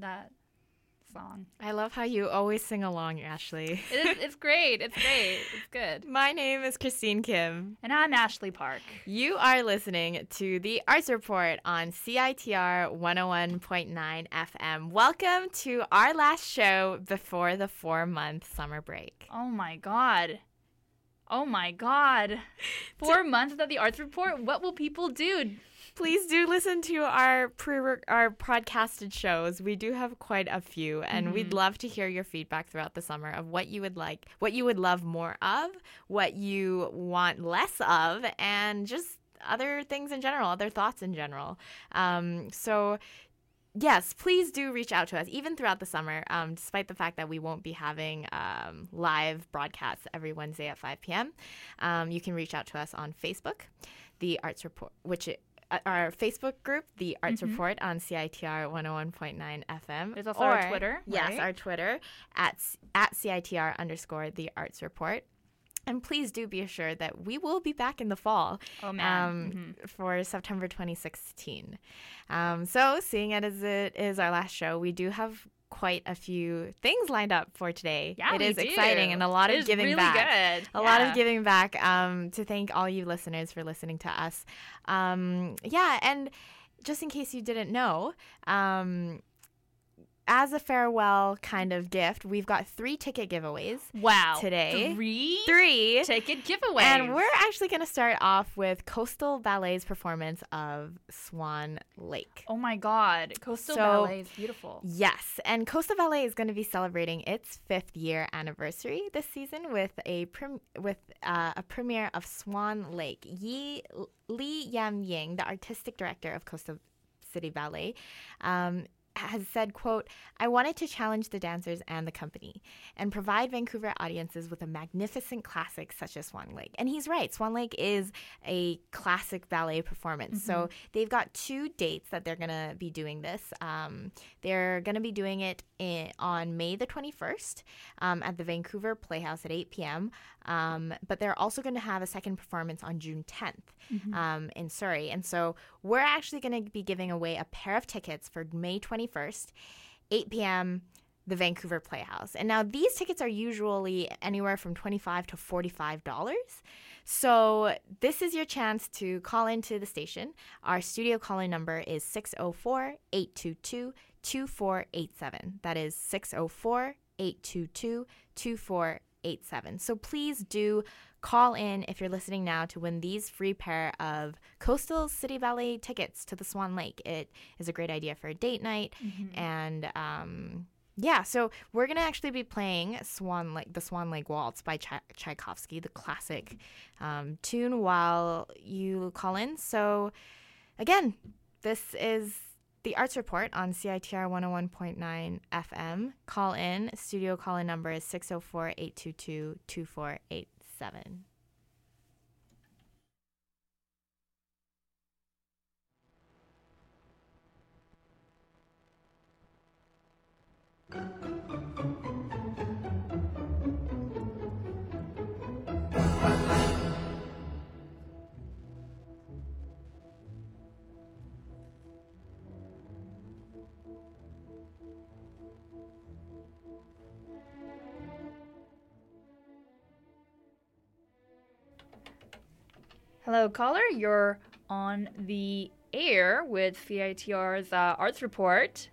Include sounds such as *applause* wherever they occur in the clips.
that song. I love how you always sing along, Ashley. It is, it's *laughs* great. It's great. It's good. My name is Christine Kim. And I'm Ashley Park. You are listening to the Arts Report on CITR 101.9 FM. Welcome to our last show before the four month summer break. Oh my God. Oh my God. *laughs* Four months without the Arts Report? What will people do? Please do listen to our pre our podcasted shows. We do have quite a few, and mm-hmm. we'd love to hear your feedback throughout the summer of what you would like, what you would love more of, what you want less of, and just other things in general, other thoughts in general. Um, so yes, please do reach out to us, even throughout the summer, um, despite the fact that we won't be having um, live broadcasts every Wednesday at 5 p.m. Um, you can reach out to us on Facebook, the Arts Report, which it, our Facebook group, the Arts mm-hmm. Report on CITR 101.9 FM. There's also or, our Twitter. Yes, our Twitter at, at CITR underscore the Arts Report. And please do be assured that we will be back in the fall oh, man. Um, mm-hmm. for September 2016. Um, so, seeing it as it is our last show, we do have quite a few things lined up for today. Yeah, it is do. exciting and a lot it of giving really back. Good. A yeah. lot of giving back. Um, to thank all you listeners for listening to us. Um, yeah, and just in case you didn't know, um, as a farewell kind of gift, we've got three ticket giveaways. Wow. Today. Three? Three. Ticket giveaways. And we're actually going to start off with Coastal Ballet's performance of Swan Lake. Oh my God. Coastal so, Ballet is beautiful. Yes. And Coastal Ballet is going to be celebrating its fifth year anniversary this season with a prim- with uh, a premiere of Swan Lake. Yi Li Yam Ying, the artistic director of Coastal City Ballet, um, has said, quote, I wanted to challenge the dancers and the company and provide Vancouver audiences with a magnificent classic such as Swan Lake. And he's right. Swan Lake is a classic ballet performance. Mm-hmm. So they've got two dates that they're going to be doing this. Um, they're going to be doing it in, on May the 21st um, at the Vancouver Playhouse at 8 p.m. Um, but they're also going to have a second performance on June 10th mm-hmm. Um, in Surrey. And so we're actually going to be giving away a pair of tickets for May 21st, 8 p.m the Vancouver Playhouse. And now these tickets are usually anywhere from 25 to $45. So this is your chance to call into the station. Our studio calling number is 604 822 2487. That is 604 822 2487. So please do call in if you're listening now to win these free pair of Coastal City Ballet tickets to the Swan Lake. It is a great idea for a date night. Mm-hmm. And, um, yeah, so we're gonna actually be playing Swan Lake, the Swan Lake Waltz by Tchaikovsky, the classic um, tune, while you call in. So, again, this is the Arts Report on CITR 101.9 FM. Call in. Studio call in number is 604 822 2487. Hello, caller. You're on the air with CITR's uh, Arts Report.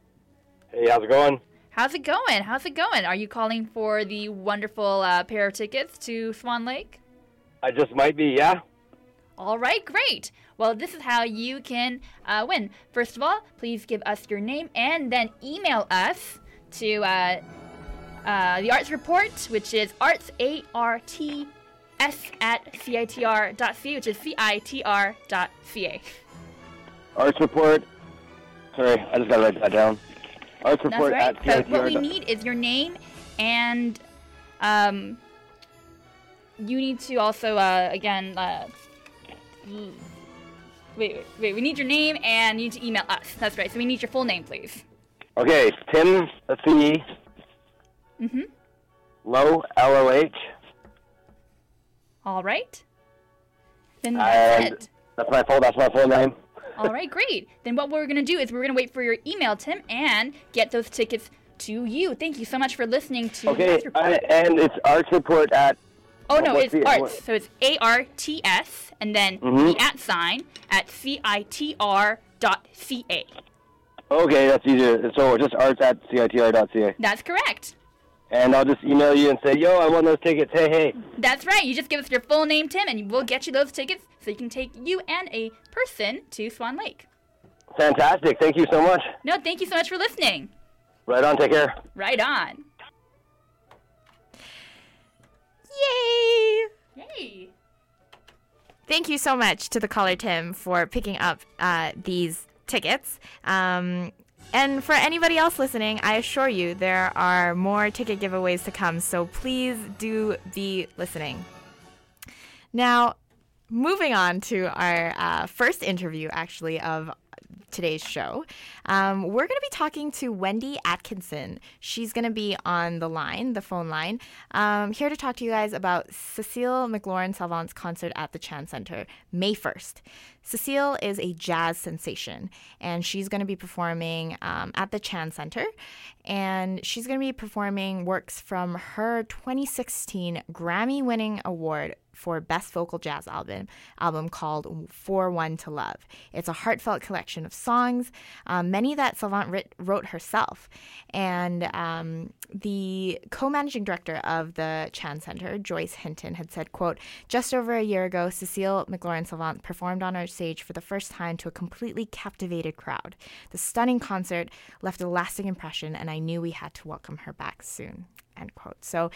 Hey, how's it going? How's it going? How's it going? Are you calling for the wonderful uh, pair of tickets to Swan Lake? I just might be, yeah. All right, great. Well, this is how you can uh, win. First of all, please give us your name and then email us to uh, uh, the Arts Report, which is arts, A R T s at citr.ca, which is citr.ca. Arts report. Sorry, I just gotta write that down. Arts report That's right. at CITR. But what we need is your name and um, you need to also uh, again uh, wait, wait wait we need your name and you need to email us. That's right. So we need your full name, please. Okay, Tim. Let's see. Mhm. Low L O H. All right. Then that's and it. That's my full. That's my full name. All right, great. Then what we're going to do is we're going to wait for your email, Tim, and get those tickets to you. Thank you so much for listening to Okay, Arts Report. I, and it's arts report at. oh, no, it's the- arts. what- So it's A R T S and then Mhm. the at sign at C I T R dot C A. Okay, that's easier. So just arts at C I T R dot C A. That's correct. And I'll just email you and say, yo, I won those tickets. Hey, hey. That's right. You just give us your full name, Tim, and we'll get you those tickets so you can take you and a person to Swan Lake. Fantastic. Thank you so much. No, thank you so much for listening. Right on. Take care. Right on. Yay! Yay. Thank you so much to the caller Tim for picking up uh, these tickets. Um, and for anybody else listening, I assure you there are more ticket giveaways to come. So please do be listening. Now, moving on to our uh, first interview, actually, of today's show. Um, we're going to be talking to Wendy Atkinson. She's going to be on the line, the phone line, um, here to talk to you guys about Cecile McLorin Salvant's concert at the Chan Center May 1st. Cecile is a jazz sensation, and she's going to be performing um, at the Chan Center. And she's going to be performing works from her 2016 Grammy winning award for Best Vocal Jazz Album, album called For One to Love. It's a heartfelt collection of songs, um, many that Salvant writ- wrote herself. And um, the co-managing director of the Chan Center, Joyce Hinton, had said, quote, just over a year ago, Cecile McLorin Salvant performed on our stage for the first time to a completely captivated crowd. The stunning concert left a lasting impression, and I knew we had to welcome her back soon, end quote. So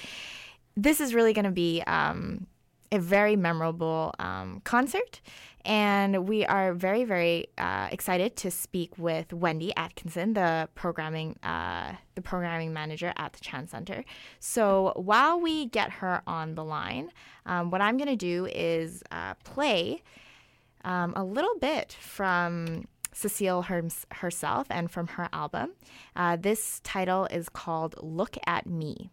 this is really going to be um, a very memorable um, concert. And we are very, very uh, excited to speak with Wendy Atkinson, the programming, uh, the programming manager at the Chan Center. So while we get her on the line, um, what I'm going to do is uh, play um, a little bit from Cecile her- herself and from her album. Uh, this title is called "Look at Me."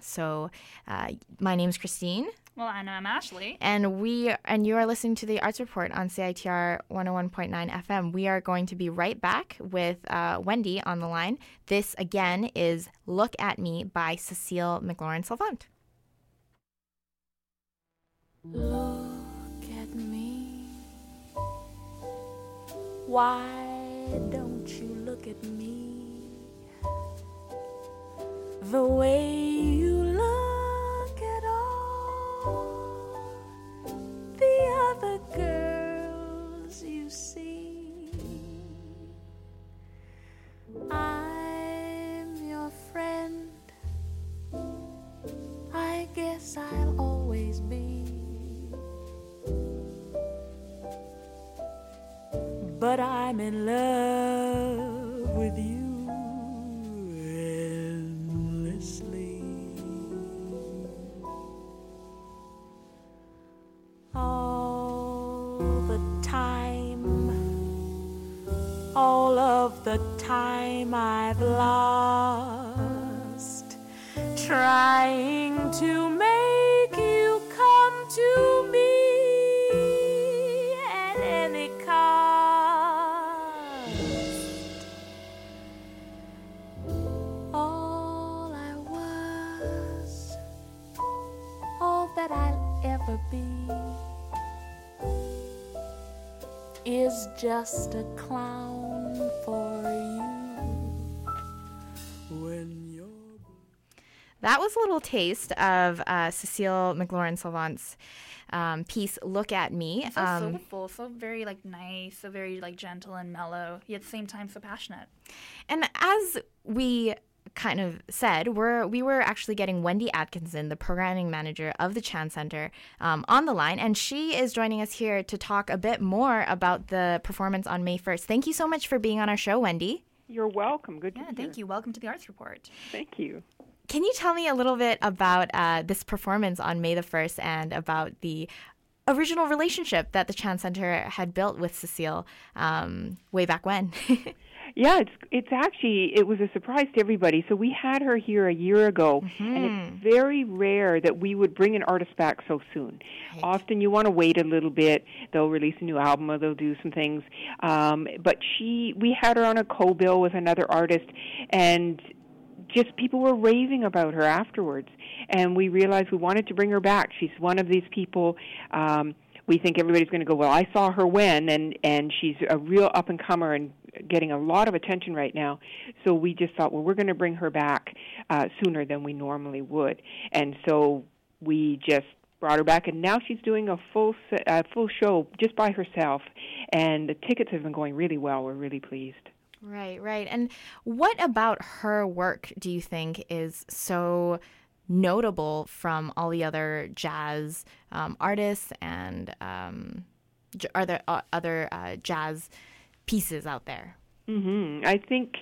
So, uh, my name's Christine. Well, and I'm Ashley. And we and you are listening to the Arts Report on CITR 101.9 FM. We are going to be right back with uh, Wendy on the line. This again is "Look at Me" by Cecile McLorin Salvant. Look at me. Why don't you look at me the way you the girls you see? I'm your friend. I guess I'll always be. But I'm in love with you endlessly. All of the time I've lost trying to make you come to me at any cost. All I was, all that I'll ever be, is just a clown was a little taste of uh, Cecile McLorin Salvant's um, piece "Look at Me." So Um, soulful, so very like nice, so very like gentle and mellow, yet at the same time so passionate. And as we kind of said, we're we were actually getting Wendy Atkinson, the programming manager of the Chan Center, um, on the line, and she is joining us here to talk a bit more about the performance on May first. Thank you so much for being on our show, Wendy. You're welcome. Good to Yeah, hear. thank you. Welcome to the Arts Report. Thank you. Can you tell me a little bit about uh, this performance on May the first and about the original relationship that the Chan Center had built with Cecile um, way back when? *laughs* Yeah, it's it's actually it was a surprise to everybody. So we had her here a year ago, and Mm-hmm. it's very rare that we would bring an artist back so soon. Right. Often you want to wait a little bit. They'll release a new album or they'll do some things. Um, but she, we had her on a co-bill with another artist, and just people were raving about her afterwards. And we realized we wanted to bring her back. She's one of these people. Um, we think everybody's going to go, well, I saw her when, and and she's a real up and comer and getting a lot of attention right now. So we just thought, well, we're going to bring her back uh, sooner than we normally would, and so we just brought her back, and now she's doing a full uh, full show just by herself, and the tickets have been going really well. We're really pleased. Right, right. And what about her work do you think is so notable from all the other jazz um, artists and um, j- are there uh, other uh, jazz pieces out there? hmm I think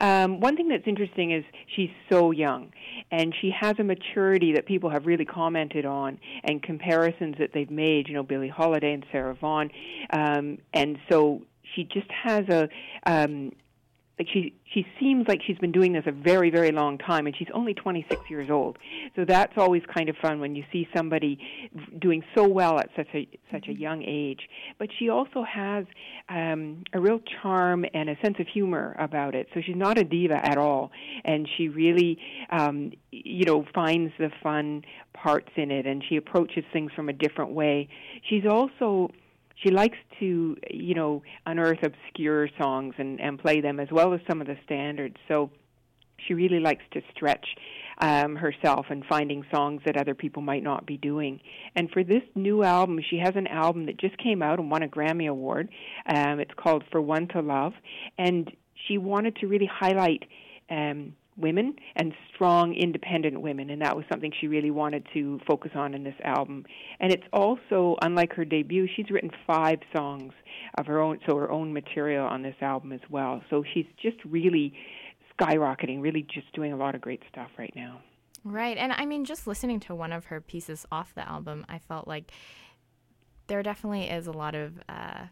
um, one thing that's interesting is she's so young, and she has a maturity that people have really commented on, and comparisons that they've made. You know, Billie Holiday and Sarah Vaughan, um, and so she just has a. Um, like she she seems like she's been doing this a very very long time and she's only 26 years old. So that's always kind of fun when you see somebody doing so well at such a such a young age. But she also has um a real charm and a sense of humor about it. So she's not a diva at all and she really um you know finds the fun parts in it and she approaches things from a different way. She's also she likes to you know unearth obscure songs and and play them as well as some of the standards. So she really likes to stretch um herself and finding songs that other people might not be doing. And for this new album she has an album that just came out and won a Grammy award. Um it's called For One to Love. And she wanted to really highlight um women and strong independent women and that was something she really wanted to focus on in this album and it's also unlike her debut she's written five songs of her own so her own material on this album as well so she's just really skyrocketing really just doing a lot of great stuff right now Right. And I mean, just listening to one of her pieces off the album, I felt like there definitely is a lot of uh,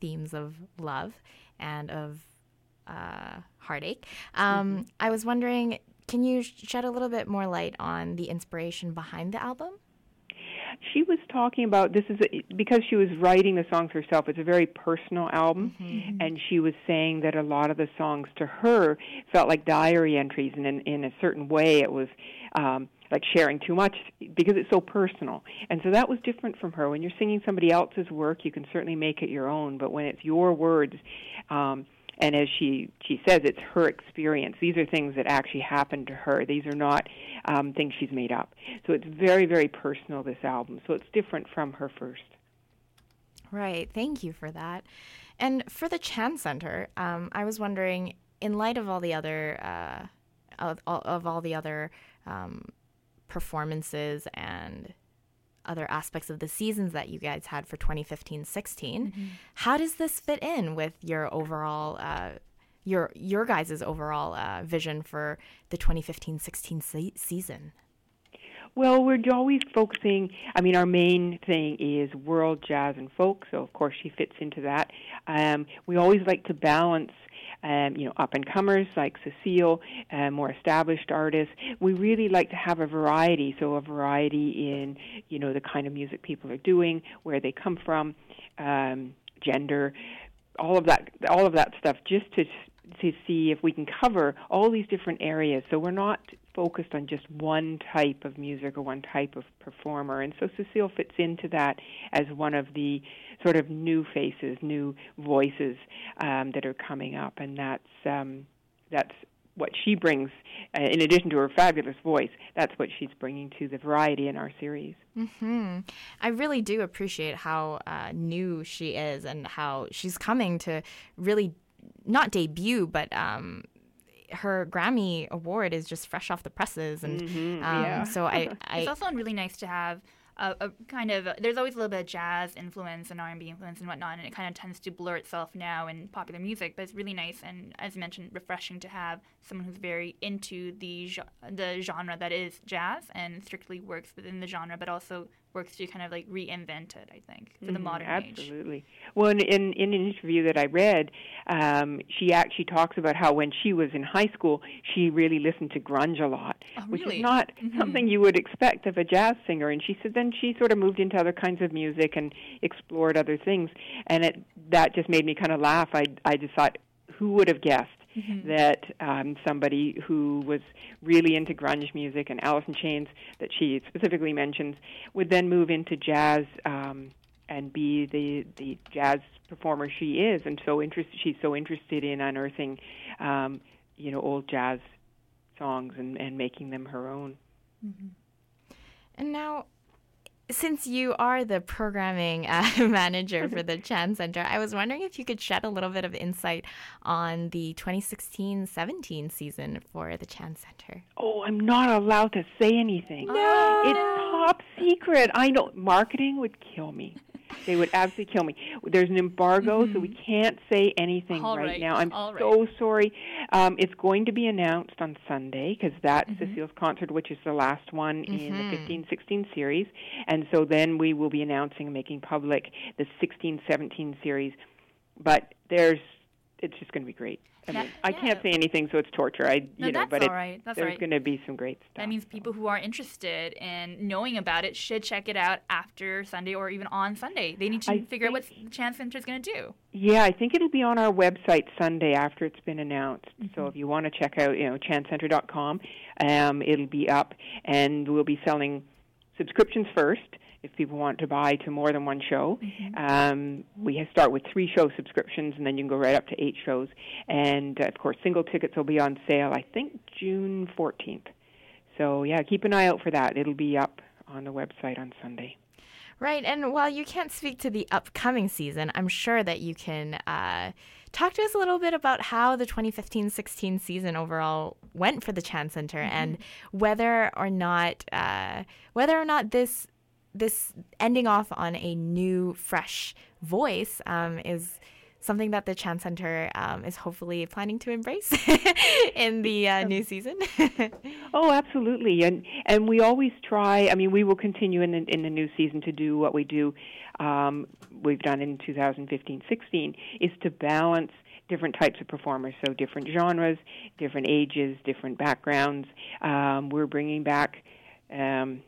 themes of love and of uh, heartache. Um, I was wondering, can you shed a little bit more light on the inspiration behind the album? she was talking about this is a, because she was writing the songs herself it's a very personal album. And she was saying that a lot of the songs to her felt like diary entries and in in a certain way it was um like sharing too much because it's so personal. And so that was different from her. When you're singing somebody else's work you can certainly make it your own but when it's your words um and as she she says it's her experience. These are things that actually happened to her. These are not um things she's made up. So it's very very personal this album. So it's different from her first. Right. Thank you for that. And for the Chan Center, um, I was wondering, in light of all the other uh, of, of all the other um, performances and other aspects of the seasons that you guys had for 2015-16, how does this fit in with your overall uh, your your guys' overall uh, vision for the 2015-16 se- season? Well, we're always focusing. I mean, our main thing is world jazz and folk, so of course she fits into that. Um, we always like to balance. Um, you know, up and comers like Cecile, uh, more established artists. We really like to have a variety, so a variety in you know the kind of music people are doing, where they come from, um, gender, all of that, all of that stuff, just to to see if we can cover all these different areas. So we're not focused on just one type of music or one type of performer. And so Cecile fits into that as one of the sort of new faces, new voices um, that are coming up, and that's um, that's what she brings. Uh, in addition to her fabulous voice, that's what she's bringing to the variety in our series. Hmm. I really do appreciate how uh, new she is and how she's coming to really not debut, but um, her Grammy award is just fresh off the presses, and um, yeah. so I, *laughs* It's also really nice to have a, a kind of there's always a little bit of jazz influence and R&B influence and whatnot, and it kind of tends to blur itself now in popular music. But it's really nice and, as you mentioned, refreshing to have someone who's very into the the genre that is jazz and strictly works within the genre, but also works to kind of like reinvent it. I think for the Mhm, modern age. Absolutely. Well, in, in in an interview that I read, um, she actually talks about how when she was in high school, she really listened to grunge a lot, Oh, which really? is not Mhm. something you would expect of a jazz singer. And she said then she sort of moved into other kinds of music and explored other things, and it that just made me kind of laugh. I I just thought, who would have guessed? Mhm. that um, somebody who was really into grunge music and Alice in Chains, that she specifically mentions, would then move into jazz um, and be the the jazz performer she is, and so interested. She's so interested in unearthing, um, you know, old jazz songs and and making them her own. And now, since you are the programming uh, *laughs* manager for the *laughs* Chan Center, I was wondering if you could shed a little bit of insight on the 2016 17 season for the Chan Center. Oh, I'm not allowed to say anything. No. It's top secret. I know marketing would kill me. They would absolutely kill me. There's an embargo, so we can't say anything Mm-hmm. Right, right, now. I'm all right. so sorry. Um, it's going to be announced on Sunday because that's Mm-hmm. Cecile's concert, which is the last one in Mhm. the 15-16 series, and so then we will be announcing and making public the 16-17 series. But there's, it's just going to be great. I mean, I can't say anything, so it's torture. I, No, you know, that's but all it's. That's there's right. going to be some great stuff. That means people who are interested in knowing about it should check it out after Sunday or even on Sunday. They need to I figure out what the Chan Center is going to do. Yeah, I think it'll be on our website Sunday after it's been announced. Mm-hmm. So if you want to check out, you know, chancenter.com, um, it'll be up, and we'll be selling subscriptions first. If people want to buy to more than one show, Mm-hmm. um, we start with three show subscriptions, and then you can go right up to eight shows. And uh, of course, single tickets will be on sale. I think June fourteenth. So yeah, keep an eye out for that. It'll be up on the website on Sunday. Right, and while you can't speak to the upcoming season, I'm sure that you can uh, talk to us a little bit about how the 2015-16 season overall went for the Chan Center, and whether or not uh, whether or not this this ending off on a new, fresh voice um, is something that the Chan Center um, is hopefully planning to embrace *laughs* in the uh, new season. *laughs* Oh, absolutely, and and we always try. I mean, we will continue in the in the new season to do what we do. Um, we've done in 2015-16 is to balance different types of performers, so different genres, different ages, different backgrounds. Um, we're bringing back um,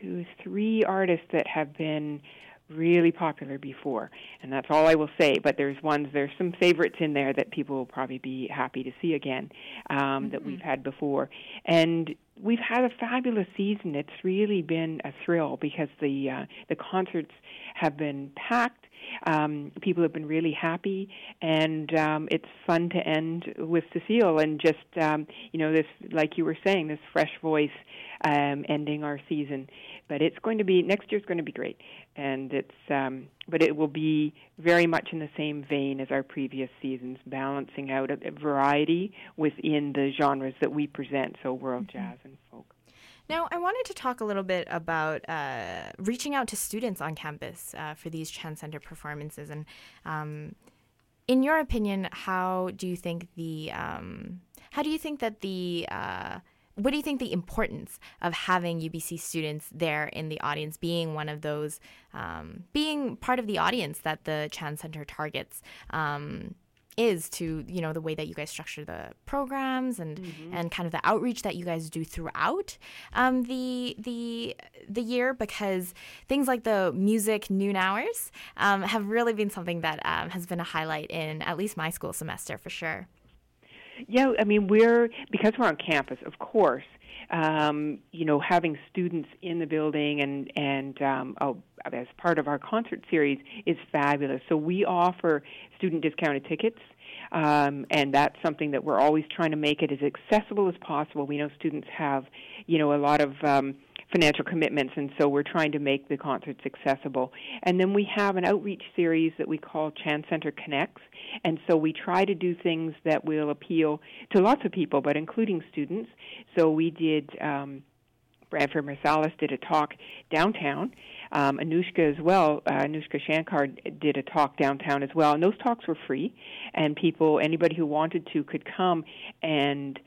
two, three artists that have been really popular before, and that's all I will say. But there's ones, there's some favorites in there that people will probably be happy to see again um, that we've had before, and we've had a fabulous season. It's really been a thrill because the uh, the concerts have been packed. Um, people have been really happy, and um, it's fun to end with Cecile and just um, you know this, like you were saying, this fresh voice um, ending our season. But it's going to be next year's going to be great, and it's um, but it will be very much in the same vein as our previous seasons, balancing out a, a variety within the genres that we present, so world jazz and folk. Now, I wanted to talk a little bit about uh, reaching out to students on campus uh, for these Chan Center performances. And um, in your opinion, how do you think the um, how do you think that the uh, what do you think the importance of having UBC students there in the audience, being one of those, um, being part of the audience that the Chan Center targets? Um, is to you know the way that you guys structure the programs and and kind of the outreach that you guys do throughout um, the the the year because things like the music noon hours um, have really been something that um, has been a highlight in at least my school semester for sure. Yeah, I mean we're because we're on campus, of course. Um, you know, having students in the building and and um, oh, as part of our concert series is fabulous. So we offer student discounted tickets, um, and that's something that we're always trying to make it as accessible as possible. We know students have, you know, a lot of um, financial commitments, and so we're trying to make the concerts accessible. And then we have an outreach series that we call Chan Center Connects, and so we try to do things that will appeal to lots of people, but including students. So we did. Um, Branford Marsalis did a talk downtown. Um, Anoushka as well, uh, Anoushka Shankar did a talk downtown as well, and those talks were free, and people, anybody who wanted to, could come and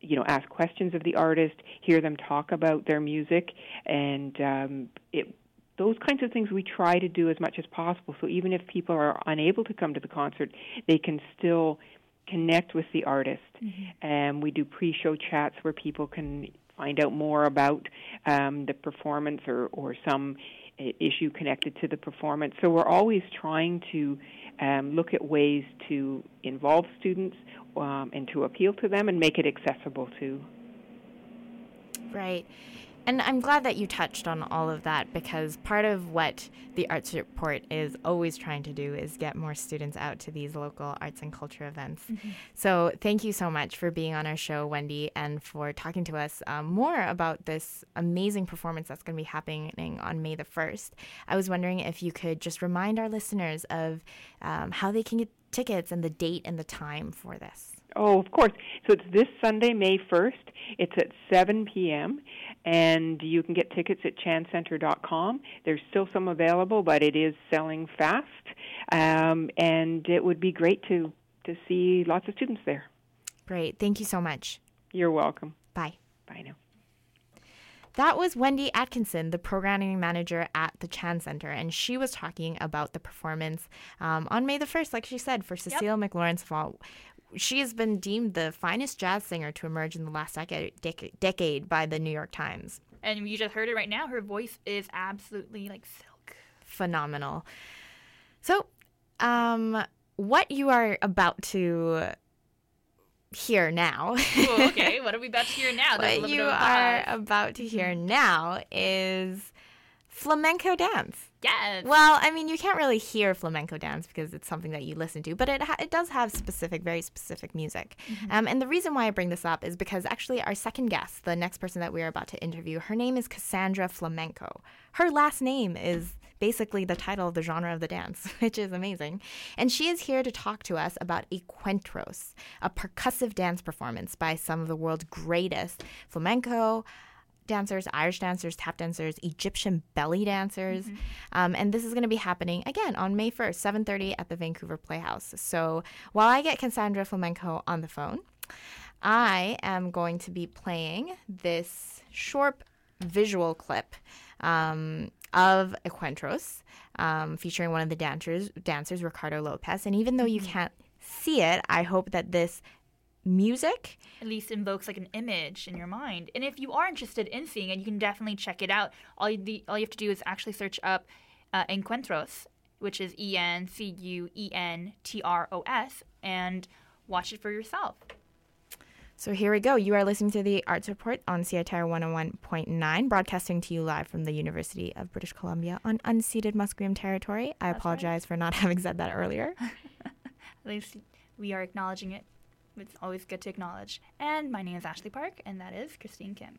you know, ask questions of the artist, hear them talk about their music, and um, it those kinds of things we try to do as much as possible. So even if people are unable to come to the concert, they can still connect with the artist. Mm-hmm. And we do pre-show chats where people can find out more about um, the performance or, or some issue connected to the performance. So we're always trying to um, look at ways to involve students um, and to appeal to them and make it accessible to. Right. And I'm glad that you touched on all of that because part of what the Arts Report is always trying to do is get more students out to these local arts and culture events. Mm-hmm. So thank you so much for being on our show, Wendy, and for talking to us um, more about this amazing performance that's going to be happening on May the 1st. I was wondering if you could just remind our listeners of um, how they can get tickets and the date and the time for this. Oh, of course. So it's this Sunday, May 1st. It's at 7 p.m. and you can get tickets at chancenter.com. There's still some available, but it is selling fast. Um, and it would be great to, to see lots of students there. Great. Thank you so much. You're welcome. Bye. Bye now. That was Wendy Atkinson, the programming manager at the Chan Center, and she was talking about the performance um, on May the 1st, like she said, for Cecile yep. McLorin she has been deemed the finest jazz singer to emerge in the last decade, decade by the New York Times. And you just heard it right now. Her voice is absolutely like silk. Phenomenal. So, um, what you are about to hear now. *laughs* Okay, what are we about to hear now? what you are about to hear now is flamenco dance. Yes. Well, I mean, you can't really hear flamenco dance because it's something that you listen to, but it ha- it does have specific, very specific music. Mm-hmm. Um, and the reason why I bring this up is because actually our second guest, the next person that we are about to interview, her name is Cassandra Flamenco. Her last name is basically the title of the genre of the dance, *laughs* which is amazing. And she is here to talk to us about Encuentros, a percussive dance performance by some of the world's greatest flamenco, dancers, Irish dancers, tap dancers, Egyptian belly dancers. Mm-hmm. Um, and this is going to be happening again on May 1st, 7.30 at the Vancouver Playhouse. So while I get Cassandra Flamenco on the phone, I am going to be playing this short visual clip um, of Encuentros um, featuring one of the dancers, dancers, Ricardo Lopez. And even though you mm-hmm. can't see it, I hope that this music at least invokes like an image in your mind. And if you are interested in seeing it, you can definitely check it out. All you, all you have to do is actually search up uh, Encuentros, which is E N C U E N T R O S, and watch it for yourself. So here we go. You are listening to the Arts Report on CITR 101.9, broadcasting to you live from the University of British Columbia on unceded Musqueam territory. I That's apologize right. for not *laughs* having said that earlier. *laughs* At least we are acknowledging it it's always good to acknowledge. And my name is Ashley Park, and that is Christine Kim.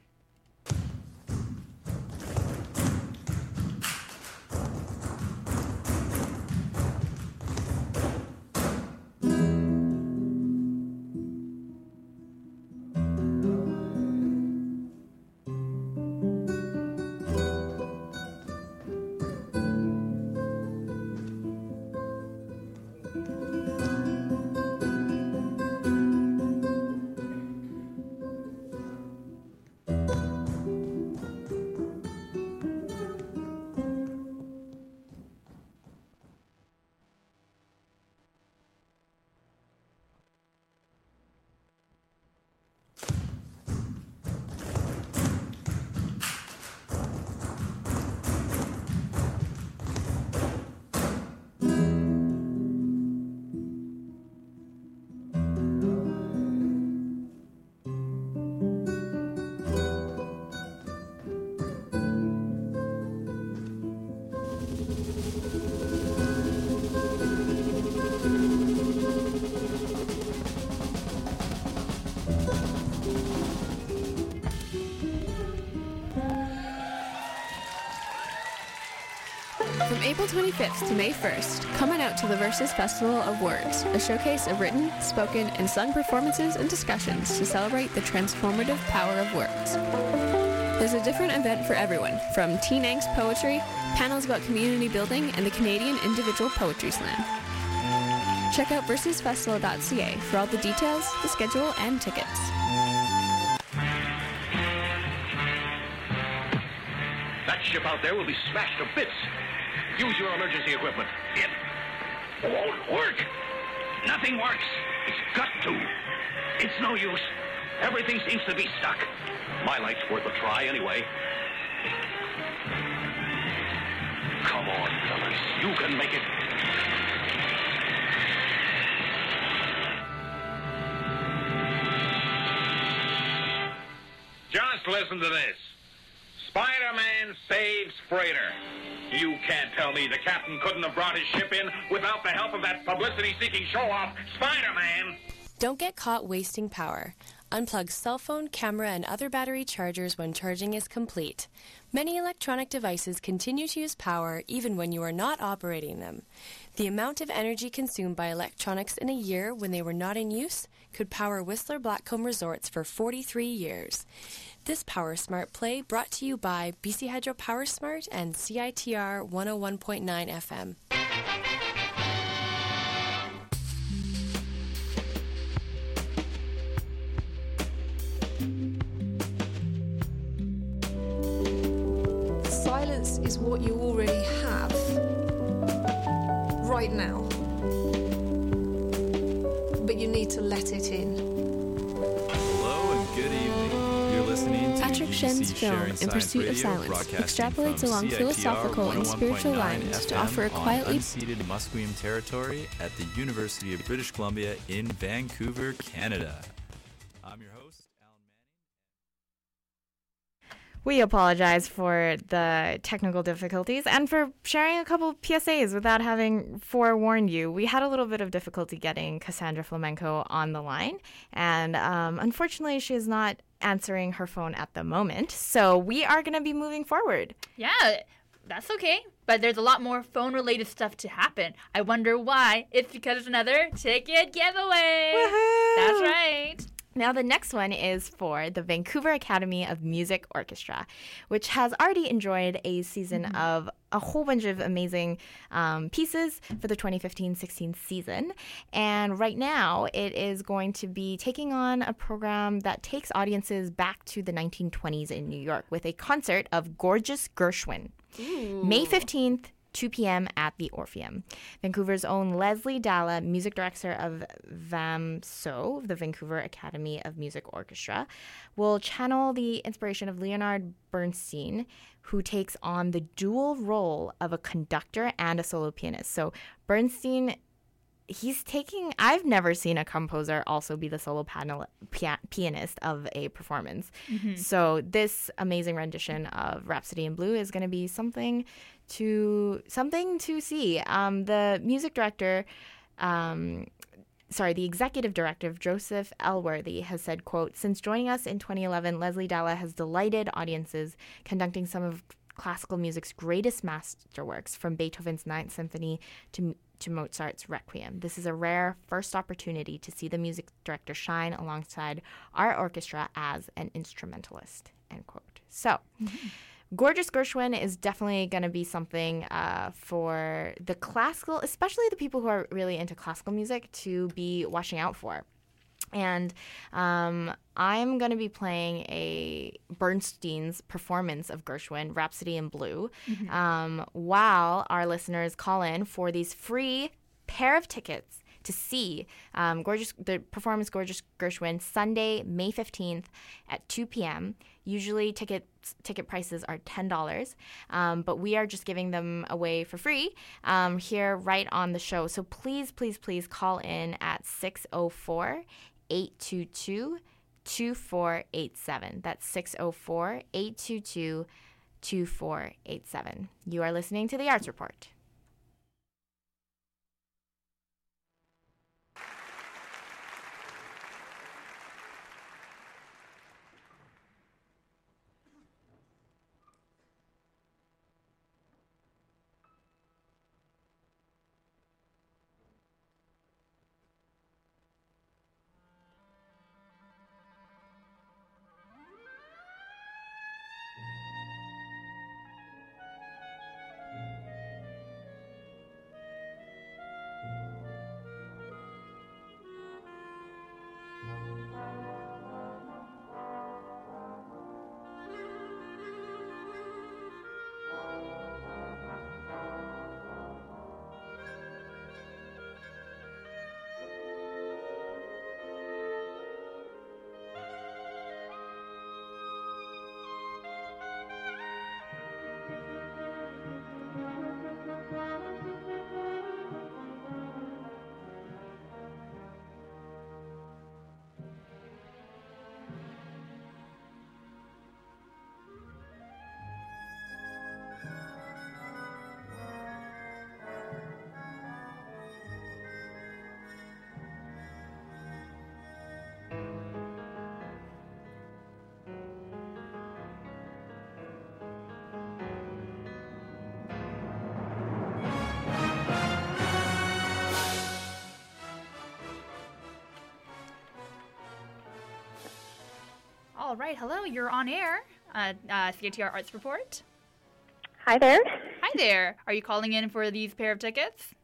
From April 25th to May 1st, come on out to the Verses Festival of Words, a showcase of written, spoken, and sung performances and discussions to celebrate the transformative power of words. There's a different event for everyone, from teen angst poetry, panels about community building, and the Canadian Individual Poetry Slam. Check out versesfestival.ca for all the details, the schedule, and tickets. That ship out there will be smashed to bits. Your emergency equipment. It won't work. Nothing works. It's got to. It's no use. Everything seems to be stuck. My light's worth a try anyway. Come on, fellas. You can make it. Just listen to this. Spider-Man saves freighter. You can't tell me the captain couldn't have brought his ship in without the help of that publicity-seeking show-off, Spider-Man. Don't get caught wasting power. Unplug cell phone, camera, and other battery chargers when charging is complete. Many electronic devices continue to use power even when you are not operating them. The amount of energy consumed by electronics in a year when they were not in use could power Whistler Blackcomb Resorts for 43 years. This Power Smart play brought to you by BC Hydro Power Smart and CITR 101.9 FM. Silence is what you already have right now. But you need to let it in. Shen's film In Pursuit of Silence extrapolates along philosophical and oh spiritual 101.9 lines to offer a quietly unceded Musqueam territory at the University of British Columbia in Vancouver, Canada. We apologize for the technical difficulties and for sharing a couple PSAs without having forewarned you. We had a little bit of difficulty getting Cassandra Flamenco on the line, and um, unfortunately, she is not answering her phone at the moment. So we are going to be moving forward. Yeah, that's okay. But there's a lot more phone related stuff to happen. I wonder why. It's because it's another ticket giveaway. That's right. Now, the next one is for the Vancouver Academy of Music Orchestra, which has already enjoyed a season of a whole bunch of amazing um, pieces for the 2015 16 season. And right now, it is going to be taking on a program that takes audiences back to the 1920s in New York with a concert of Gorgeous Gershwin. May 15th, 2 p.m. at the Orpheum. Vancouver's own Leslie Dala, music director of VAMSO, the Vancouver Academy of Music Orchestra, will channel the inspiration of Leonard Bernstein, who takes on the dual role of a conductor and a solo pianist. So Bernstein he's taking i've never seen a composer also be the solo panel, pia- pianist of a performance Mhm. so this amazing rendition of rhapsody in blue is going to be something to something to see um, the music director um, sorry the executive director joseph elworthy has said quote since joining us in 2011 leslie dala has delighted audiences conducting some of classical music's greatest masterworks from beethoven's ninth symphony to to Mozart's Requiem. This is a rare first opportunity to see the music director shine alongside our orchestra as an instrumentalist. End quote. So, Gorgeous Gershwin is definitely going to be something uh, for the classical, especially the people who are really into classical music, to be watching out for. And um, I'm going to be playing a Bernstein's performance of Gershwin, Rhapsody in Blue, Mhm. um, while our listeners call in for these free pair of tickets to see um, gorgeous the performance gorgeous gershwin sunday may 15th at 2 p.m usually tickets ticket prices are $10 um, but we are just giving them away for free um, here right on the show. So please please please call in at 604 822 2487 that's 604 822 2487 you are listening to the arts report All right, hello, you're on air. Uh, uh, CITR Arts Report. Hi there. Hi there. Are you calling in for these pair of tickets?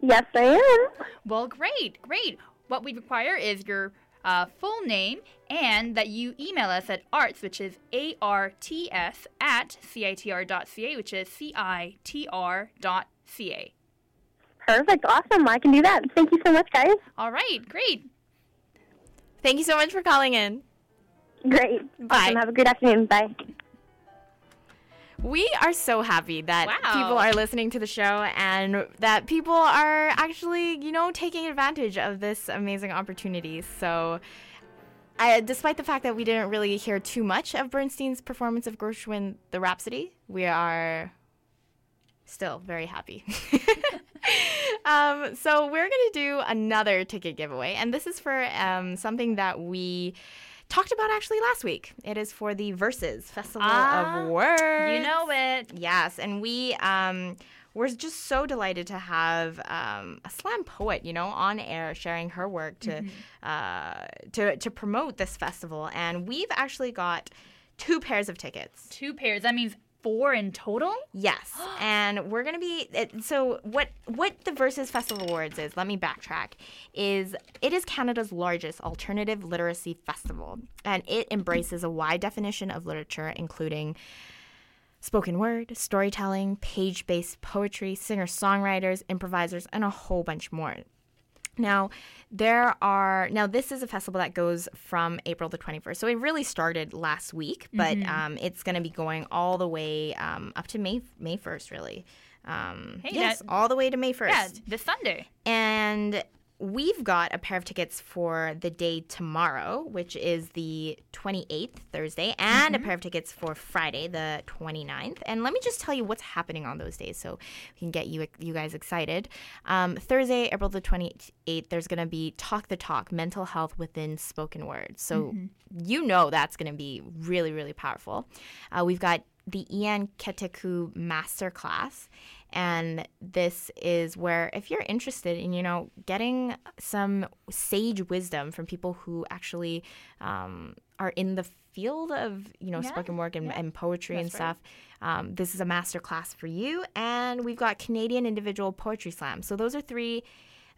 Yes, I am. Well, great, great. What we require is your uh, full name and that you email us at arts, which is A R T S, at CITR.ca, which is C I T R dot C A. Perfect. Awesome. I can do that. Thank you so much, guys. All right, great. Thank you so much for calling in. Great. Bye. Awesome. Have a good afternoon. Bye. We are so happy that Wow. people are listening to the show and that people are actually, you know, taking advantage of this amazing opportunity. So, I, despite the fact that we didn't really hear too much of Bernstein's performance of Gershwin the Rhapsody, we are still very happy. *laughs* um, so we're going to do another ticket giveaway, and this is for um, something that we talked about actually last week. It is for the Verses Festival Ah, of Words. You know it. Yes, and we um, we're just so delighted to have um, a slam poet, you know, on air sharing her work to uh, to to promote this festival, and we've actually got two pairs of tickets. Two pairs. That means four in total? Yes, *gasps* and we're gonna be uh, so what what the Verses Festival Awards is. Let me backtrack. Is it is Canada's largest alternative literacy festival, and it embraces a wide definition of literature, including spoken word, storytelling, page-based poetry, singer-songwriters, improvisers, and a whole bunch more. Now, there are now this is a festival that goes from April the 21st. So it really started last week, but Mhm. um, it's going to be going all the way um, up to May May 1st, really. Um, Hey, yes, that- all the way to May 1st. Yeah, this Sunday. And we've got a pair of tickets for the day tomorrow, which is the 28th, Thursday, and a Mhm. pair of tickets for Friday, the 29th. And let me just tell you what's happening on those days so we can get you you guys excited. Um, Thursday, April the 28th, there's going to be Talk the Talk, mental health within spoken words. So Mhm. you know that's going to be really, really powerful. Uh, we've got the Ian Keteku Masterclass. And this is where, if you're interested in, you know, getting some sage wisdom from people who actually um, are in the field of, you know, Yeah, spoken word and, yeah. and poetry and That's right. stuff, um, this is a masterclass for you. And we've got Canadian Individual Poetry Slam. So those are three.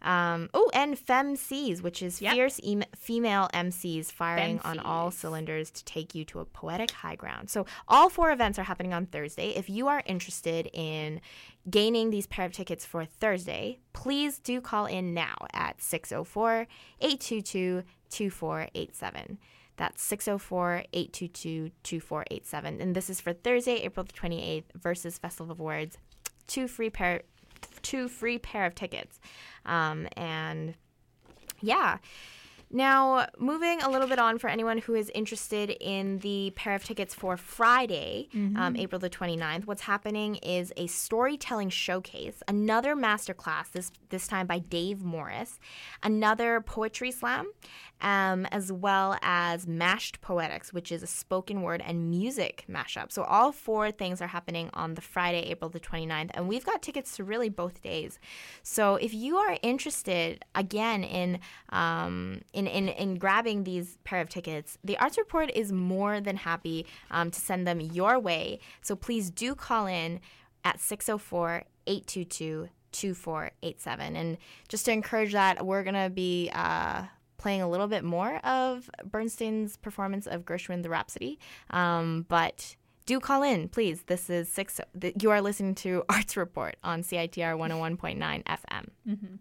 Um, oh, and FemCs, which is Yep. fierce em- female MCs firing on all cylinders to take you to a poetic high ground. So all four events are happening on Thursday. If you are interested in gaining these pair of tickets for Thursday, please do call in now at 604 822 2487. That's 604 822 2487. And this is for Thursday, April the 28th Verses Festival of Words. Two free pair two free pair of tickets. Um, and yeah. Now, moving a little bit on for anyone who is interested in the pair of tickets for Friday, um, Mhm. April the 29th, what's happening is a storytelling showcase, another masterclass, this, this time by Dave Morris, another poetry slam, um, as well as Mashed Poetics, which is a spoken word and music mashup. So, all four things are happening on the Friday, April the 29th, and we've got tickets to really both days. So, if you are interested, again, in um, in, in, in grabbing these pair of tickets, the Arts Report is more than happy um, to send them your way. So, please do call in at 604 822 2487. And just to encourage that, we're going to be. Uh, playing a little bit more of Bernstein's performance of Gershwin the Rhapsody. Um, but do call in, please. This is six. You are listening to *laughs* Arts Report on CITR 101.9 FM. Mm-hmm.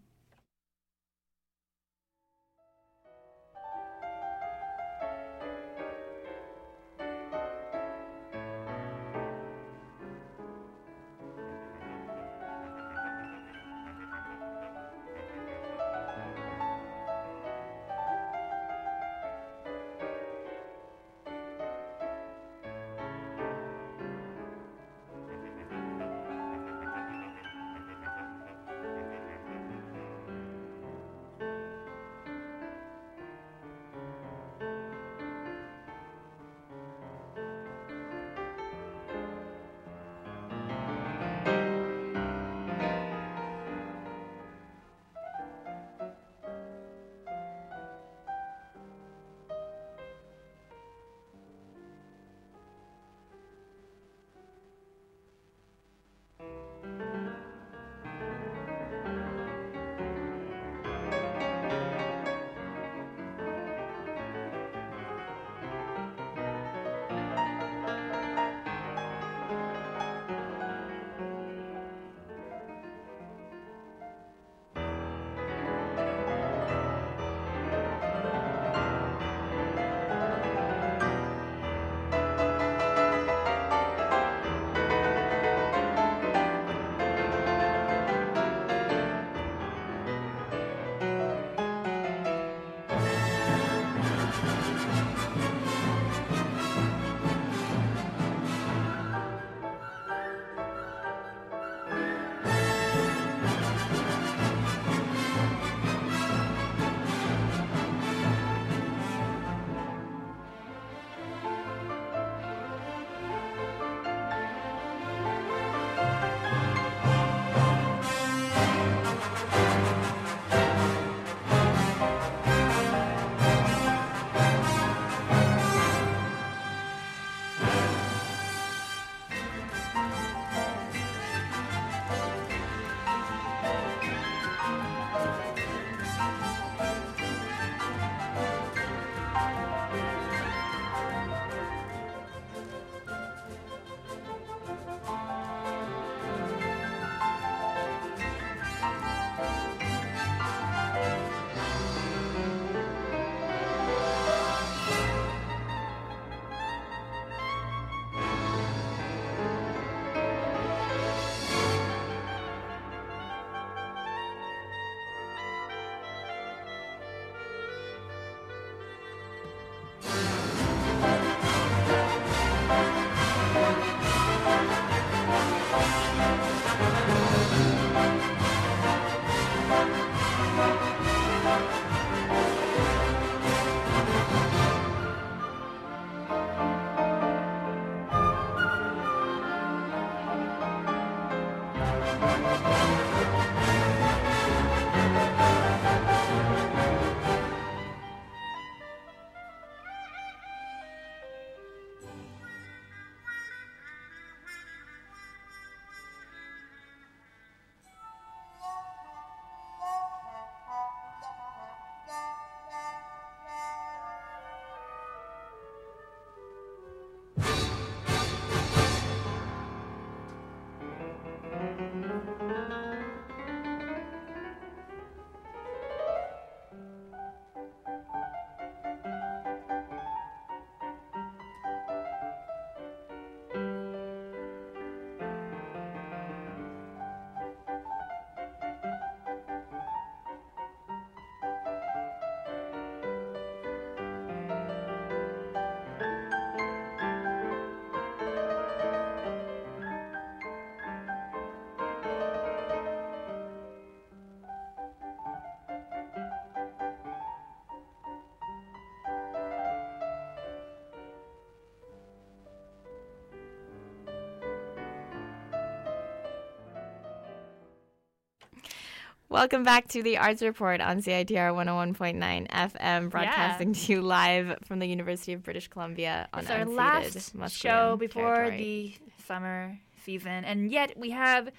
Welcome back to the Arts Report on CITR 101.9 FM, broadcasting to you live from the University of British Columbia on It's our last show before territory. the summer season, and yet we have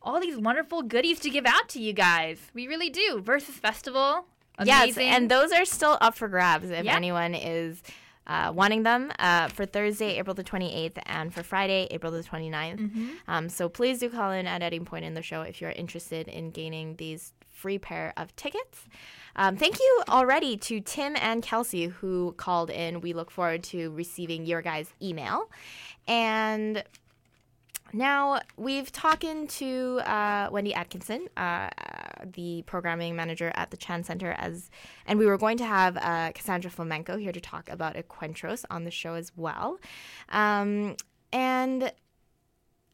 all these wonderful goodies to give out to you guys. We really do. Verses Festival. Yes, and those are still up for grabs if Yeah. anyone is uh, wanting them uh, for Thursday, April the 28th, and for Friday, April the 29th. Mhm. Um, so please do call in at any point in the show if you're interested in gaining these free pair of tickets. Um, thank you already to Tim and Kelsey who called in. We look forward to receiving your guys' email. And now we've talking to uh, Wendy Atkinson, uh, the programming manager at the Chan Center, as and we were going to have uh, Cassandra Flamenco here to talk about Encuentros on the show as well. Um, and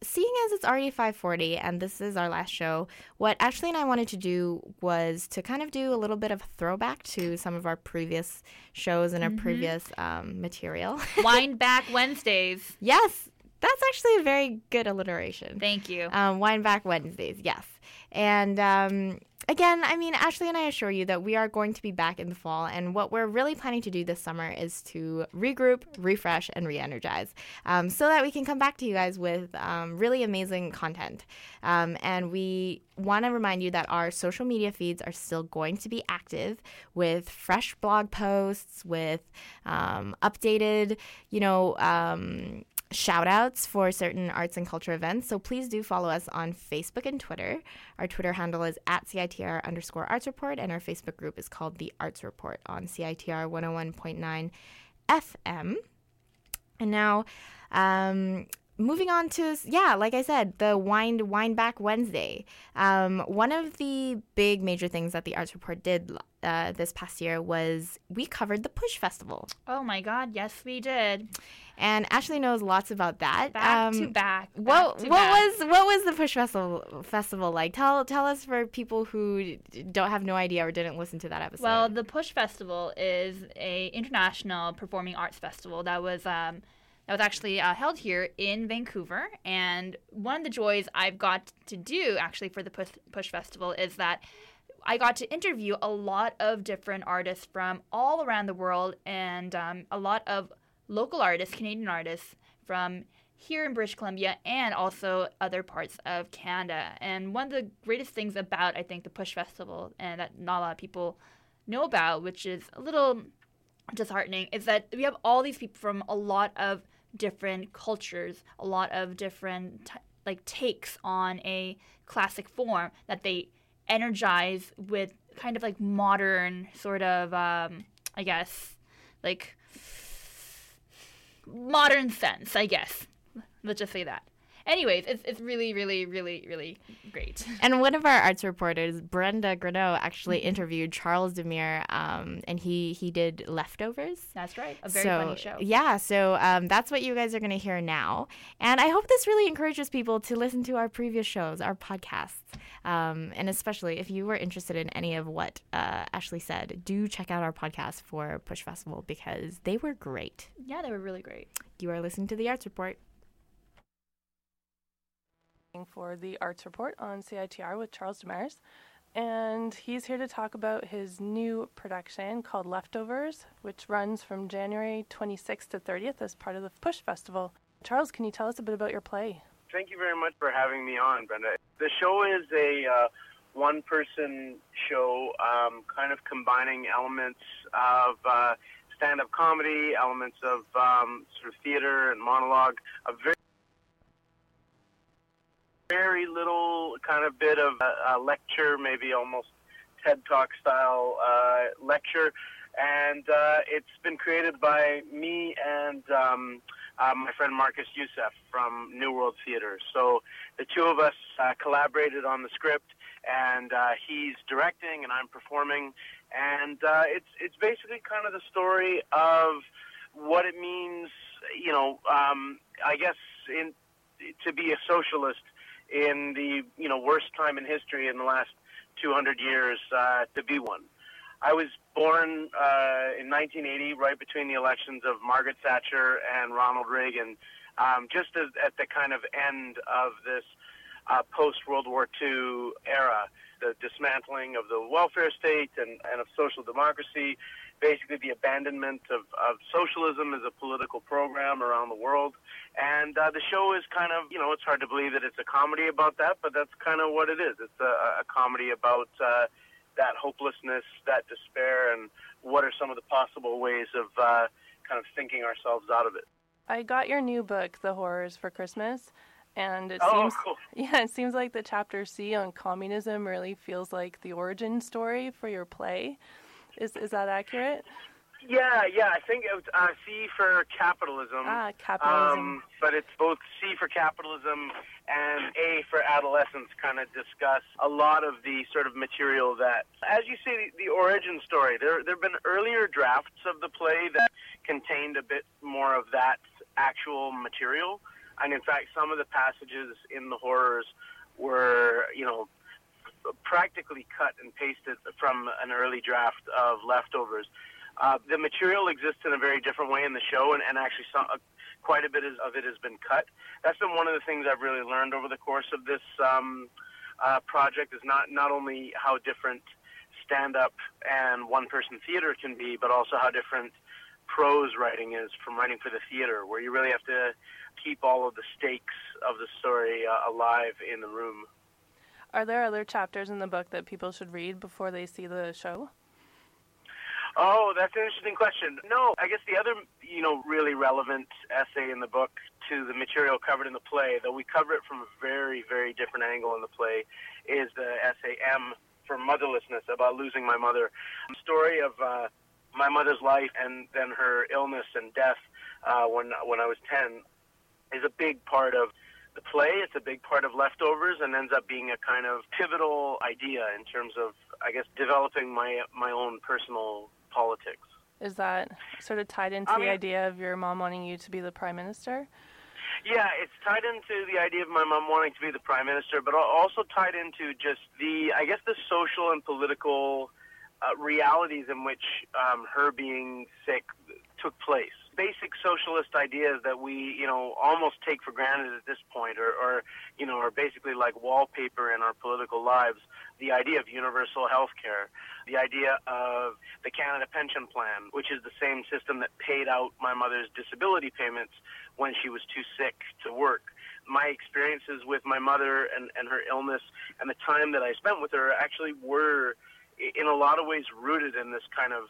seeing as it's already 5:40 and this is our last show, what Ashley and I wanted to do was to kind of do a little bit of a throwback to some of our previous shows and our Mhm. previous um, material. *laughs* Wind Back Wednesdays. Yes, that's actually a very good alliteration. Thank you. Um, Wine Back Wednesdays, yes. And um, again, I mean, Ashley and I assure you that we are going to be back in the fall. And what we're really planning to do this summer is to regroup, refresh, and re energize um, so that we can come back to you guys with um, really amazing content. Um, and we want to remind you that our social media feeds are still going to be active with fresh blog posts, with um, updated, you know, um, shout outs for certain arts and culture events. So please do follow us on Facebook and Twitter. Our Twitter handle is at CITR underscore arts report, and our Facebook group is called The Arts Report on CITR 101.9 FM. And now, um, moving on to yeah, like I said, the Wind Wind Back Wednesday. Um, one of the big major things that the Arts Report did uh, this past year was we covered the Push Festival. Oh my God, yes, we did. And Ashley knows lots about that. Back to Um, back. What to what back. was what was the Push Festival festival like? Tell tell us for people who don't have no idea or didn't listen to that episode. Well, the Push Festival is a international performing arts festival that was um, that was actually uh, held here in Vancouver. And one of the joys I've got to do actually for the Push, Push Festival is that I got to interview a lot of different artists from all around the world and um, a lot of local artists, Canadian artists from here in British Columbia and also other parts of Canada. And one of the greatest things about, I think, the Push Festival and that not a lot of people know about, which is a little disheartening, is that we have all these people from a lot of different cultures, a lot of different t- like takes on a classic form that they energize with kind of like modern sort of um, I guess like modern sense, I guess. Let's just say that. Anyways, it's, it's really, really, really, really great. *laughs* and one of our arts reporters, Brenda Greneau, actually interviewed Charles Demers, um, and he he did leftovers. That's right. A very so, funny show. Yeah, so um, that's what you guys are going to hear now. And I hope this really encourages people to listen to our previous shows, our podcasts. Um, and especially if you were interested in any of what uh, Ashley said, do check out our podcast for Push Festival because they were great. Yeah, they were really great. You are listening to the Arts Report. For the Arts Report on CITR with Charles Demers. And he's here to talk about his new production called Leftovers, which runs from January 26th to 30th as part of the Push Festival. Charles, can you tell us a bit about your play? Thank you very much for having me on, Brenda. The show is a uh, one person show, um, kind of combining elements of uh, stand up comedy, elements of um, sort of theater and monologue, a very very little kind of bit of a, a lecture, maybe almost TED Talk style uh, lecture. And uh, it's been created by me and um, uh, my friend Marcus Youssef from Neworld Theater. So the two of us uh, collaborated on the script, and uh, he's directing and I'm performing. And uh, it's it's basically kind of the story of what it means, you know, um, I guess in to be a socialist in the you know worst time in history in the last 200 years uh, to be one. I was born uh, in 1980, right between the elections of Margaret Thatcher and Ronald Reagan, um, just as, at the kind of end of this uh, post World War II era. the dismantling of the welfare state and, and of social democracy, basically the abandonment of, of socialism as a political program around the world. And uh, the show is kind of, you know, it's hard to believe that it's a comedy about that, but that's kind of what it is. It's a, a comedy about uh, that hopelessness, that despair, and what are some of the possible ways of uh, kind of thinking ourselves out of it. I got your new book, The Horrors for Christmas, and it Oh, seems cool. *laughs* yeah, it seems like the chapter C on communism really feels like the origin story for your play. Is is that accurate? Yeah, yeah. I think it was uh, C for capitalism. Ah, capitalism. Um, but it's both C for capitalism and A for adolescence. Kind of discuss a lot of the sort of material that, as you say, the, the origin story. There, there have been earlier drafts of the play that contained a bit more of that actual material, and in fact, some of the passages in the horrors were, you know, practically cut and pasted from an early draft of leftovers. Uh, the material exists in a very different way in the show, and, and actually, uh, quite a bit is, of it has been cut. That's been one of the things I've really learned over the course of this um, uh, project. Is not not only how different stand-up and one-person theater can be, but also how different prose writing is from writing for the theater, where you really have to keep all of the stakes of the story uh, alive in the room. Are there other chapters in the book that people should read before they see the show? Oh, that's an interesting question. No, I guess the other, you know, really relevant essay in the book to the material covered in the play, though we cover it from a very, very different angle in the play, is the essay M for motherlessness about losing my mother. The story of uh, my mother's life and then her illness and death uh, when when I was ten is a big part of the play. It's a big part of leftovers and ends up being a kind of pivotal idea in terms of, I guess, developing my my own personal politics. Is that sort of tied into I the idea of your mom wanting you to be the prime minister? Yeah, it's tied into the idea of my mom wanting to be the prime minister, but also tied into just the, I guess, the social and political uh, realities in which um, her being sick took place. Basic socialist ideas that we, you know, almost take for granted at this point, or, or you know, are basically like wallpaper in our political lives. The idea of universal health care, the idea of the Canada Pension Plan, which is the same system that paid out my mother's disability payments when she was too sick to work. My experiences with my mother and, and her illness and the time that I spent with her actually were, in a lot of ways, rooted in this kind of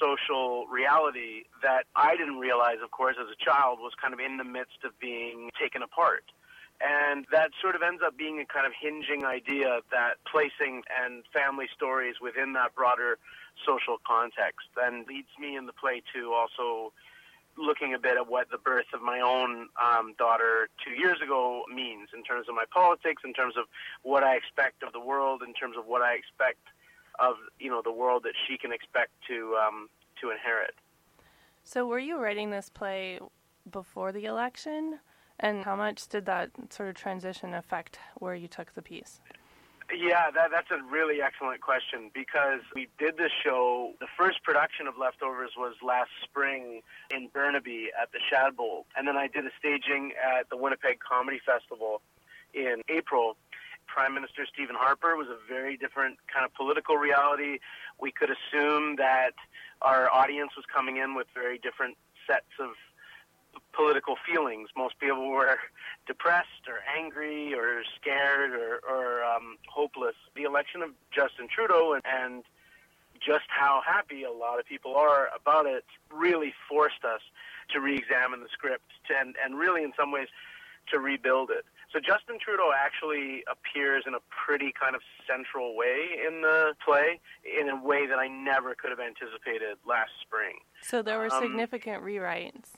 social reality that I didn't realize, of course, as a child, was kind of in the midst of being taken apart. And that sort of ends up being a kind of hinging idea that placing and family stories within that broader social context then leads me in the play to also looking a bit at what the birth of my own um, daughter two years ago means in terms of my politics, in terms of what I expect of the world, in terms of what I expect of you know the world that she can expect to um, to inherit. So, were you writing this play before the election? And how much did that sort of transition affect where you took the piece? Yeah, that, that's a really excellent question because we did this show. The first production of Leftovers was last spring in Burnaby at the Shadbolt. And then I did a staging at the Winnipeg Comedy Festival in April. Prime Minister Stephen Harper was a very different kind of political reality. We could assume that our audience was coming in with very different sets of political feelings. Most people were *laughs* depressed or angry or scared or, or um, hopeless. The election of Justin Trudeau and, and just how happy a lot of people are about it really forced us to re-examine the script and, and really in some ways to rebuild it. So Justin Trudeau actually appears in a pretty kind of central way in the play, in a way that I never could have anticipated last spring. So, there were Um, significant rewrites.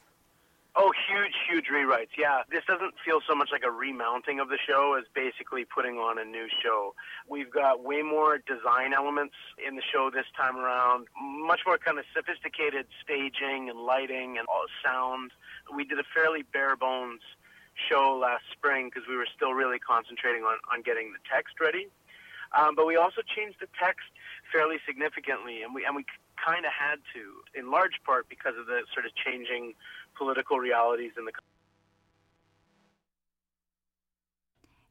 Oh, huge, huge rewrites. Yeah, this doesn't feel so much like a remounting of the show as basically putting on a new show. We've got way more design elements in the show this time around, much more kind of sophisticated staging and lighting and all sound. We did a fairly bare bones show last spring because we were still really concentrating on, on getting the text ready. Um, but we also changed the text fairly significantly, and we and we kind of had to, in large part because of the sort of changing political realities in the.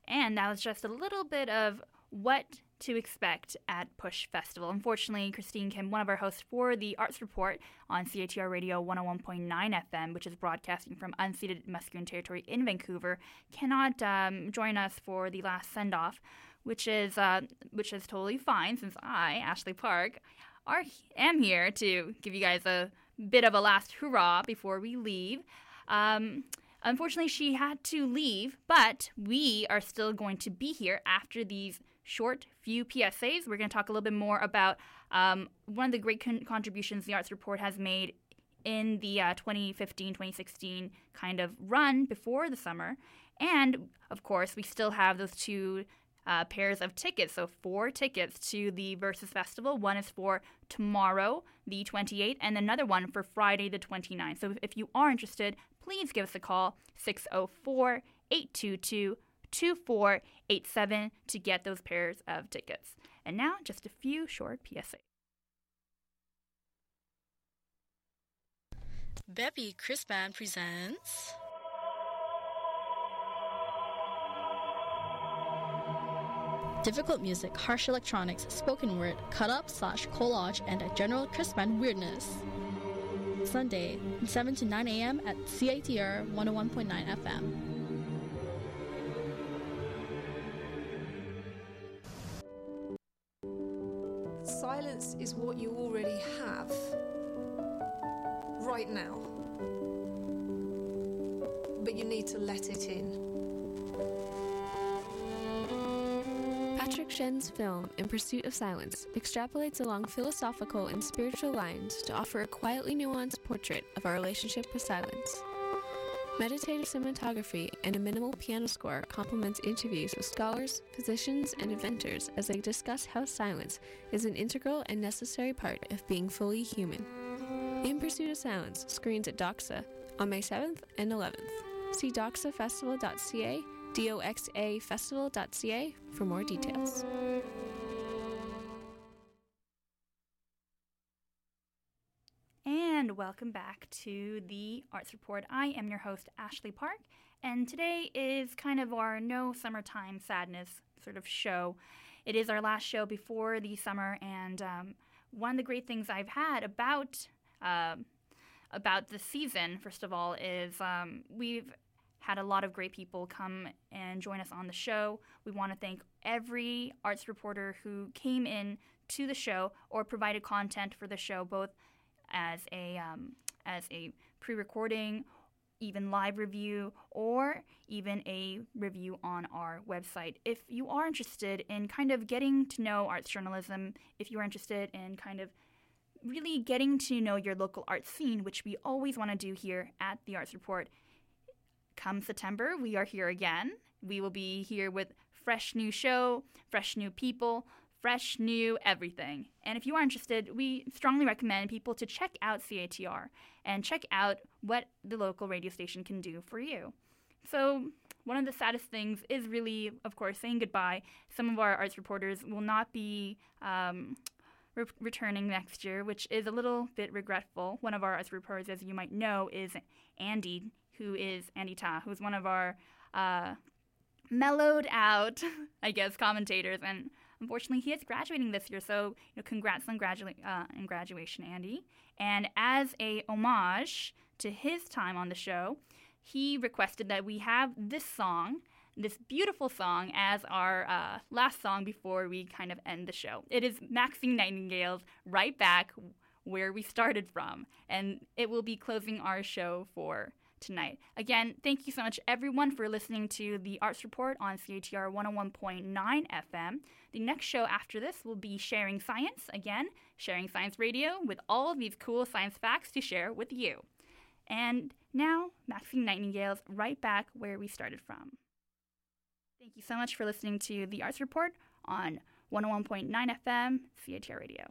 And that was just a little bit of what to expect at Push Festival. Unfortunately, Christine Kim, one of our hosts for the Arts Report on CITR Radio 101.9 FM, which is broadcasting from unceded Musqueam territory in Vancouver, cannot um, join us for the last send off, which is uh, which is totally fine since I, Ashley Park, are am here to give you guys a bit of a last hurrah before we leave. Um, unfortunately, she had to leave, but we are still going to be here after these short few PSAs. We're going to talk a little bit more about um, one of the great con- contributions the Arts Report has made in the uh, 2015 2016 kind of run before the summer. And of course, we still have those two uh, pairs of tickets. So, four tickets to the Verses Festival. One is for tomorrow, the 28th, and another one for Friday, the 29th. So, if you are interested, please give us a call 604 822 2487 to get those pairs of tickets. And now, just a few short PSA. Beppi Chris Band presents. Difficult music, harsh electronics, spoken word, cut up slash collage, and a general Chris Band weirdness. Sunday, 7 to 9 a.m. at CITR 101.9 FM. Silence is what you already have right now. But you need to let it in. Patrick Shen's film In Pursuit of Silence extrapolates along philosophical and spiritual lines to offer a quietly nuanced portrait of our relationship with silence. Meditative cinematography and a minimal piano score complements interviews with scholars, physicians, and inventors as they discuss how silence is an integral and necessary part of being fully human. In Pursuit of Silence screens at Doxa on May 7th and 11th. See doxafestival.ca, doxafestival.ca for more details. Welcome back to the Arts Report. I am your host, Ashley Park, and today is kind of our no summertime sadness sort of show. It is our last show before the summer, and um, one of the great things I've had about uh, about the season, first of all, is um, we've had a lot of great people come and join us on the show. We want to thank every arts reporter who came in to the show or provided content for the show, both as a um, as a pre-recording, even live review, or even a review on our website. If you are interested in kind of getting to know arts journalism, if you are interested in kind of really getting to know your local art scene, which we always want to do here at the Arts Report, come September, we are here again. We will be here with fresh new show, fresh new people, fresh new everything. And if you are interested, we strongly recommend people to check out CITR and check out what the local radio station can do for you. So, one of the saddest things is really, of course, saying goodbye. Some of our arts reporters will not be um, re- returning next year, which is a little bit regretful. One of our arts reporters, as you might know, is Andy, who is Andy Ta, who's one of our uh, mellowed out, *laughs* I guess, commentators. And unfortunately, he is graduating this year. So, you know, congrats on gradua- uh, on graduation, Andy. And as a homage to his time on the show, he requested that we have this song, this beautiful song, as our uh, last song before we kind of end the show. It is Maxine Nightingale's "Right Back Where We Started From," and it will be closing our show for tonight. Again, thank you so much, everyone, for listening to the Arts Report on CITR 101.9 FM. The next show after this will be Sharing Science, again, Sharing Science Radio, with all of these cool science facts to share with you. And now, Maxine Nightingale's Right Back Where We Started From. Thank you so much for listening to the Arts Report on 101.9 FM, CITR Radio.